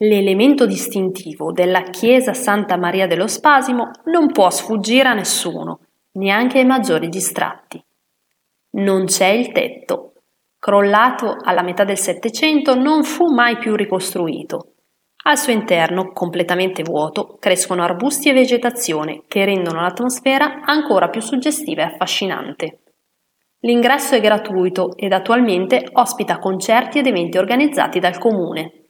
L'elemento distintivo della chiesa Santa Maria dello Spasimo non può sfuggire a nessuno, neanche ai maggiori distratti. Non c'è il tetto. Crollato alla metà del Settecento, non fu mai più ricostruito. Al suo interno, completamente vuoto, crescono arbusti e vegetazione che rendono l'atmosfera ancora più suggestiva e affascinante. L'ingresso è gratuito ed attualmente ospita concerti ed eventi organizzati dal comune.